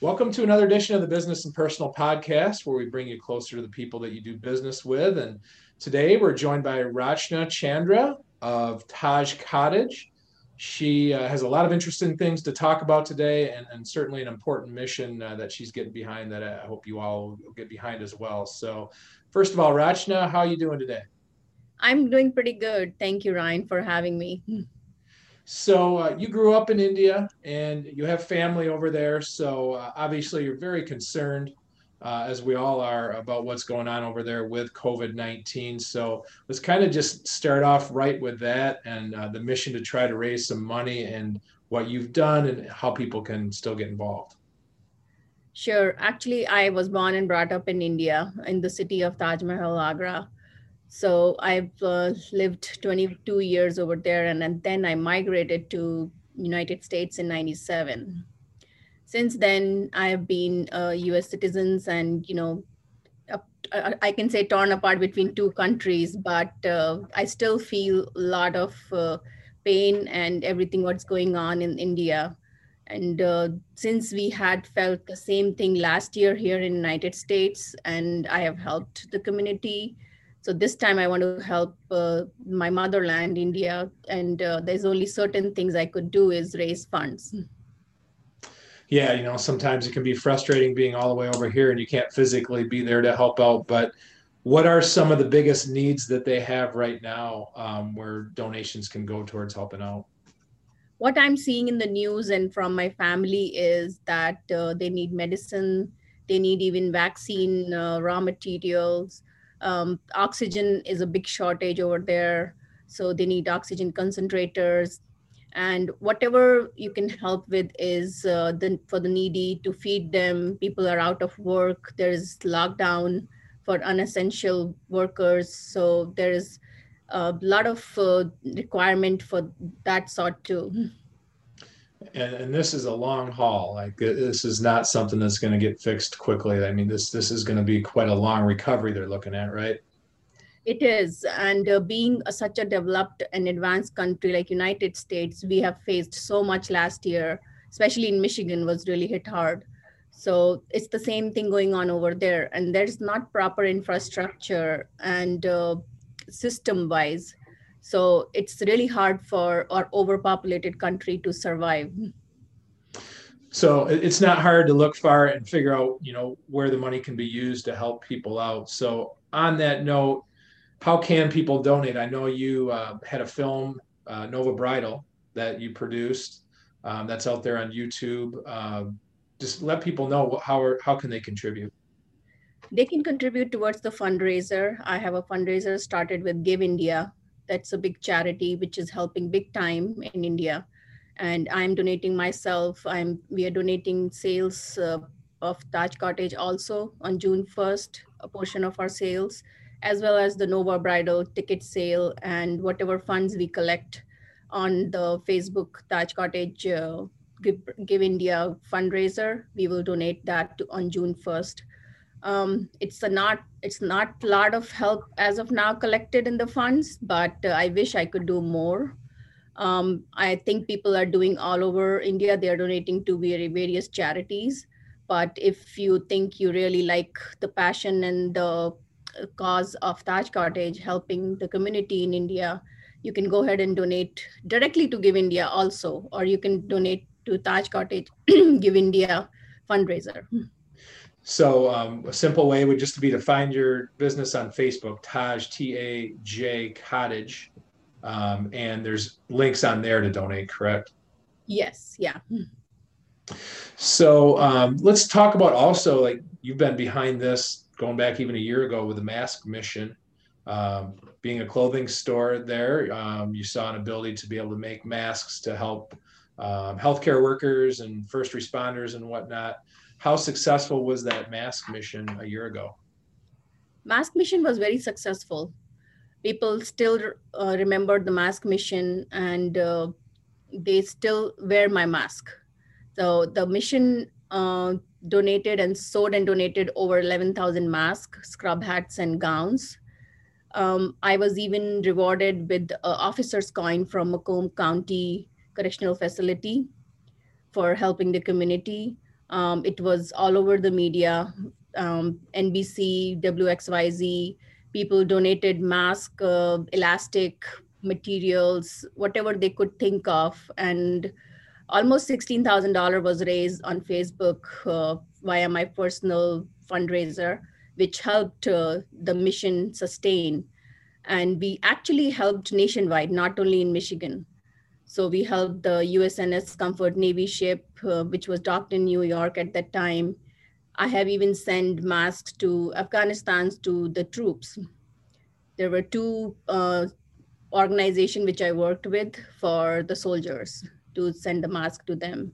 Welcome to another edition of the Business and Personal Podcast, where we bring you closer to the people that you do business with. And today we're joined by Rachna Chandra of Taj Cottage. She uh, has a lot of interesting things to talk about today, and, and certainly an important mission uh, that she's getting behind that I hope you all get behind as well. So, first of all, Rachna, how are you doing today? I'm doing pretty good. Thank you, Ryan, for having me. So uh, you grew up in India and you have family over there. So uh, obviously you're very concerned, uh, as we all are, about what's going on over there with COVID 19. So let's kind of just start off right with that and uh, the mission to try to raise some money and what you've done and how people can still get involved. Sure. Actually, I was born and brought up in India in the city of Taj Mahal, Agra. So I've uh, lived 22 years over there, and, and then I migrated to United States in '97. Since then, I have been uh, U.S. citizens, and you know, I can say torn apart between two countries, but uh, I still feel a lot of uh, pain and everything what's going on in India. And uh, since we had felt the same thing last year here in United States, and I have helped the community so this time I want to help uh, my motherland, India, and uh, there's only certain things I could do is raise funds. Yeah, you know, sometimes it can be frustrating being all the way over here and you can't physically be there to help out. But what are some of the biggest needs that they have right now um, where donations can go towards helping out? What I'm seeing in the news and from my family is that uh, they need medicine, they need even vaccine uh, raw materials um, oxygen is a big shortage over there so they need oxygen concentrators. And whatever you can help with is uh, the, for the needy to feed them. People are out of work. There's lockdown for unessential workers. So there's a lot of uh, requirement for that sort too and, and this is a long haul. Like this is not something that's going to get fixed quickly. I mean, this this is going to be quite a long recovery they're looking at, right? It is, and uh, being a, such a developed and advanced country like United States, we have faced so much last year, especially in Michigan, was really hit hard. So it's the same thing going on over there, and there's not proper infrastructure and uh, system-wise so it's really hard for our overpopulated country to survive. So it's not hard to look far and figure out, you know, where the money can be used to help people out. So on that note, how can people donate? I know you uh, had a film, uh, Nova Bridal, that you produced. Um, that's out there on YouTube. Uh, just let people know how are, how can they contribute. They can contribute towards the fundraiser. I have a fundraiser started with Give India, that's a big charity which is helping big time in India. And I'm donating myself. I'm we are donating sales uh, of Taj Cottage also on June 1st, a portion of our sales, as well as the Nova Bridal ticket sale and whatever funds we collect on the Facebook Taj Cottage uh, Give, Give India fundraiser. We will donate that to, on June 1st um, it's a not it's not a lot of help as of now collected in the funds but uh, i wish i could do more. Um, i think people are doing all over india. They are donating to various charities. But if you think you really like the passion and the uh, cause of taj cottage helping the community in india you can go ahead and donate directly to give india also or you can donate to taj cottage give india fundraiser so um, a simple way would just be to find your business on Facebook, Taj T A J Cottage, um, and there's links on there to donate. Correct? Yes. Yeah. So um, let's talk about also like you've been behind this going back even a year ago with the Mask Mission. Um, being a clothing store there, um, you saw an ability to be able to make masks to help um, healthcare workers and first responders and whatnot how successful was that mask mission a year ago? Mask mission was very successful. People still uh, remember the mask mission and uh, they still wear my mask. So the mission uh, donated and sewed and donated over 11,000 masks, scrub hats, and gowns. Um, I was even rewarded with an officer's coin from Macomb County Correctional Facility for helping the community. Um, it was all over the media, um, NBC, WXYZ. People donated mask, uh, elastic materials, whatever they could think of, and almost sixteen thousand dollar was raised on Facebook uh, via my personal fundraiser, which helped uh, the mission sustain. And we actually helped nationwide, not only in Michigan. So we helped the USNS Comfort Navy ship, uh, which was docked in New York at that time. I have even sent masks to Afghanistan to the troops. There were two uh, organizations which I worked with for the soldiers to send the mask to them.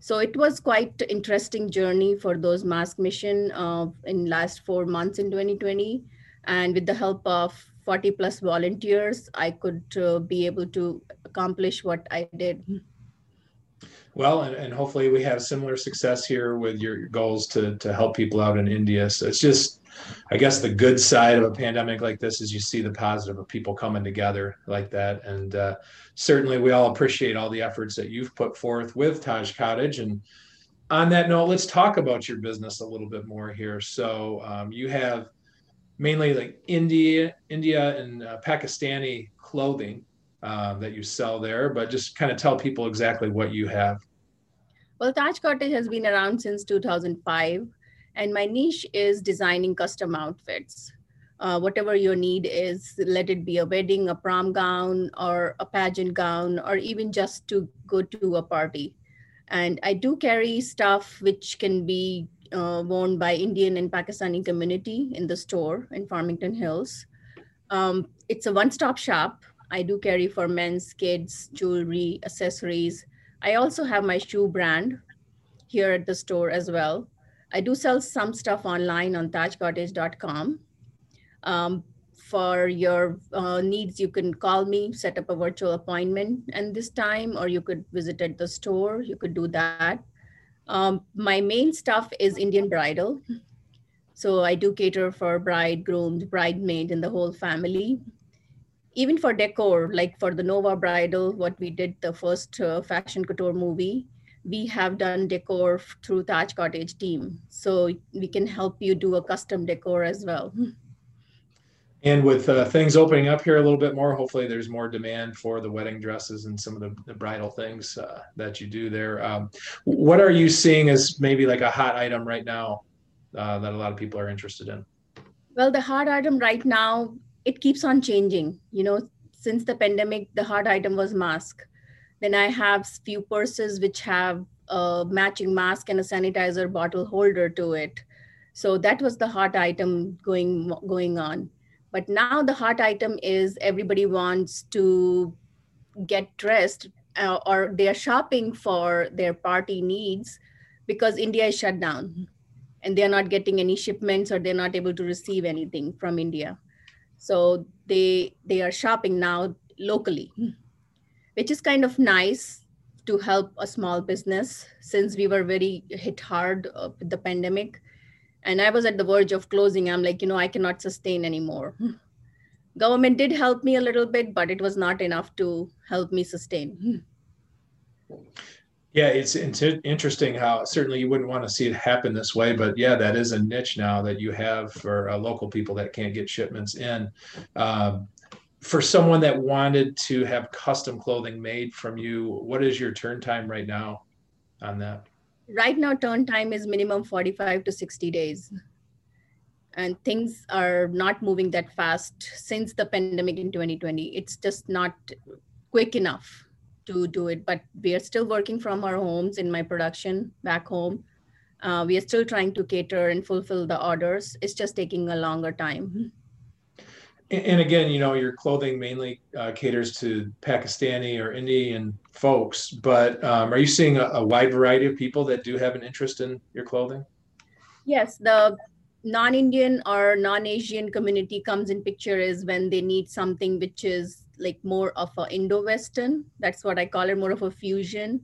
So it was quite interesting journey for those mask mission uh, in last four months in 2020. And with the help of 40 plus volunteers, I could uh, be able to accomplish what I did. Well, and, and hopefully we have similar success here with your, goals to, to help people out in India. So it's just, I guess the good side of a pandemic like this is you see the positive of people coming together like that. And uh, certainly we all appreciate all the efforts that you've put forth with Taj Cottage. And on that note, let's talk about your business a little bit more here. So um, you have mainly like India, India and uh, Pakistani clothing uh, that you sell there, but just kind of tell people exactly what you have. Well, Taj Cottage has been around since 2005, and my niche is designing custom outfits. Uh, whatever your need is, let it be a wedding, a prom gown, or a pageant gown, or even just to go to a party. And I do carry stuff which can be uh, worn by Indian and Pakistani community in the store in Farmington Hills. Um, it's a one-stop shop. I do carry for men's, kids, jewelry, accessories, I also have my shoe brand here at the store as well. I do sell some stuff online on tajcottage.com. Um, for your uh, needs, you can call me, set up a virtual appointment and this time, or you could visit at the store. You could do that. Um, my main stuff is Indian bridal. So I do cater for bride, grooms, bridesmaid, and the whole family even for decor, like for the Nova Bridal, what we did the first uh, fashion couture movie, we have done decor through Taj Cottage team. So we can help you do a custom decor as well. And with uh, things opening up here a little bit more, hopefully there's more demand for the wedding dresses and some of the, the bridal things uh, that you do there. Um, what are you seeing as maybe like a hot item right now uh, that a lot of people are interested in? Well, the hot item right now it keeps on changing. You know, since the pandemic, the hot item was mask. Then I have few purses which have a matching mask and a sanitizer bottle holder to it. So that was the hot item going going on. But now the hot item is everybody wants to get dressed uh, or they are shopping for their party needs because India is shut down and they're not getting any shipments or they're not able to receive anything from India so they they are shopping now locally which is kind of nice to help a small business since we were very hit hard uh, with the pandemic. And i was at the verge of closing. I'm like you know i cannot sustain anymore. Government did help me a little bit but it was not enough to help me sustain yeah, it's, it's interesting how certainly you wouldn't want to see it happen this way, but yeah, that is a niche now that you have for uh, local people that can't get shipments in. Um, for someone that wanted to have custom clothing made from you, what is your turn time right now on that? Right now, turn time is minimum 45 to 60 days. And things are not moving that fast since the pandemic in 2020. It's just not quick enough to do it, but we are still working from our homes in my production back home. Uh, we are still trying to cater and fulfill the orders. It's just taking a longer time. And again, you know, your clothing mainly uh, caters to Pakistani or Indian folks, but um, are you seeing a, a wide variety of people that do have an interest in your clothing? Yes, the non-Indian or non-Asian community comes in picture is when they need something which is like more of a Indo-Western. That's what I call it, more of a fusion,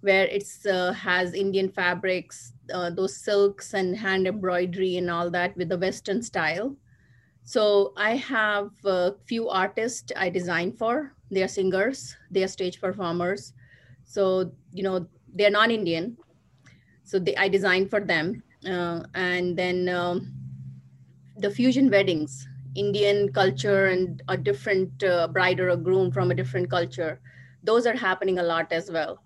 where it's uh, has Indian fabrics, uh, those silks and hand embroidery and all that with the Western style. So I have a few artists I design for. They are singers, they are stage performers. So you know they're non-Indian. So they, I designed for them. Uh, and then um, the fusion weddings, Indian culture and a different uh, bride or a groom from a different culture, those are happening a lot as well.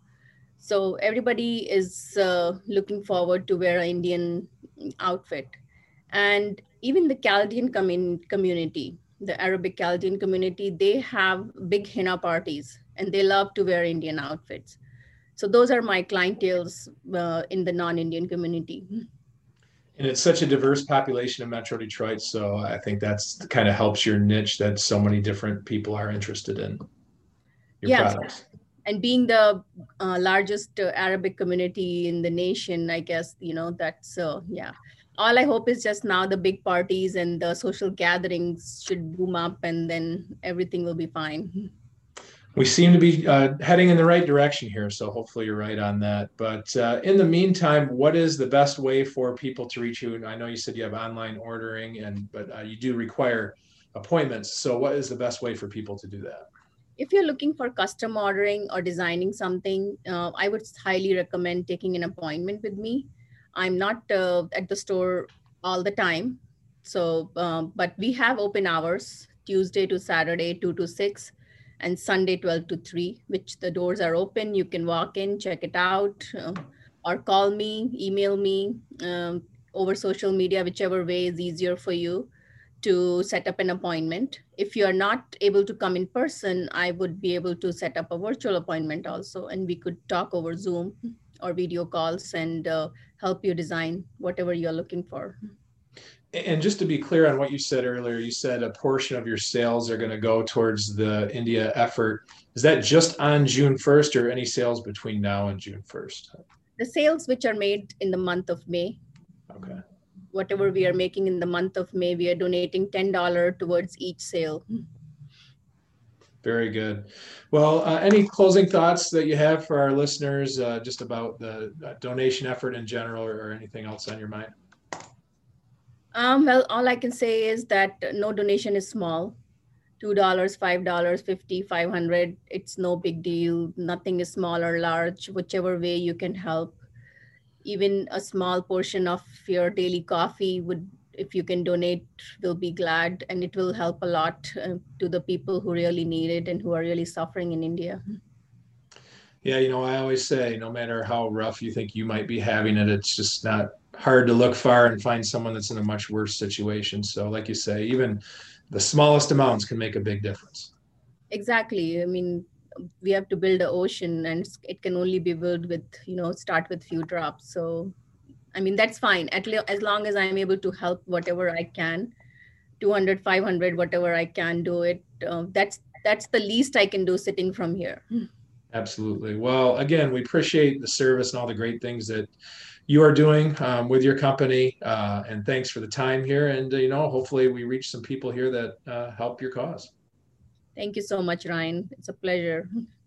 So everybody is uh, looking forward to wear an Indian outfit. And even the Chaldean commun- community, the Arabic Chaldean community, they have big henna parties and they love to wear Indian outfits. So those are my clientels uh, in the non-Indian community. And it's such a diverse population in Metro Detroit, so I think that's kind of helps your niche that so many different people are interested in your yes. products. And being the uh, largest uh, Arabic community in the nation, I guess you know that's uh, yeah. All I hope is just now the big parties and the social gatherings should boom up, and then everything will be fine. we seem to be uh, heading in the right direction here. So hopefully you're right on that. But uh, in the meantime, what is the best way for people to reach you? And I know you said you have online ordering, and but uh, you do require appointments. So what is the best way for people to do that? If you're looking for custom ordering or designing something, uh, I would highly recommend taking an appointment with me. I'm not uh, at the store all the time, so um, but we have open hours Tuesday to Saturday, two to six and Sunday 12 to 3, which the doors are open. You can walk in, check it out, uh, or call me, email me um, over social media, whichever way is easier for you to set up an appointment. If you are not able to come in person, I would be able to set up a virtual appointment also, and we could talk over Zoom or video calls and uh, help you design whatever you're looking for. And just to be clear on what you said earlier, you said a portion of your sales are going to go towards the India effort. Is that just on June 1st or any sales between now and June 1st? The sales which are made in the month of May. Okay. Whatever we are making in the month of May, we are donating $10 towards each sale. Very good. Well, uh, any closing thoughts that you have for our listeners uh, just about the uh, donation effort in general or, or anything else on your mind? Um, well, all I can say is that no donation is small. $2, $5, 50 500 it's no big deal. Nothing is small or large, whichever way you can help. Even a small portion of your daily coffee would, if you can donate, we'll be glad. And it will help a lot uh, to the people who really need it and who are really suffering in India. Yeah, you know, I always say no matter how rough you think you might be having it, it's just not hard to look far and find someone that's in a much worse situation. So, like you say, even the smallest amounts can make a big difference. Exactly. I mean, we have to build an ocean, and it can only be built with you know start with few drops. So, I mean, that's fine. At least as long as I'm able to help whatever I can, 200, 500, whatever I can do it. Uh, that's that's the least I can do sitting from here. Absolutely. Well, again, we appreciate the service and all the great things that you are doing um, with your company. Uh, and thanks for the time here. And, uh, you know, hopefully we reach some people here that uh, help your cause. Thank you so much, Ryan. It's a pleasure.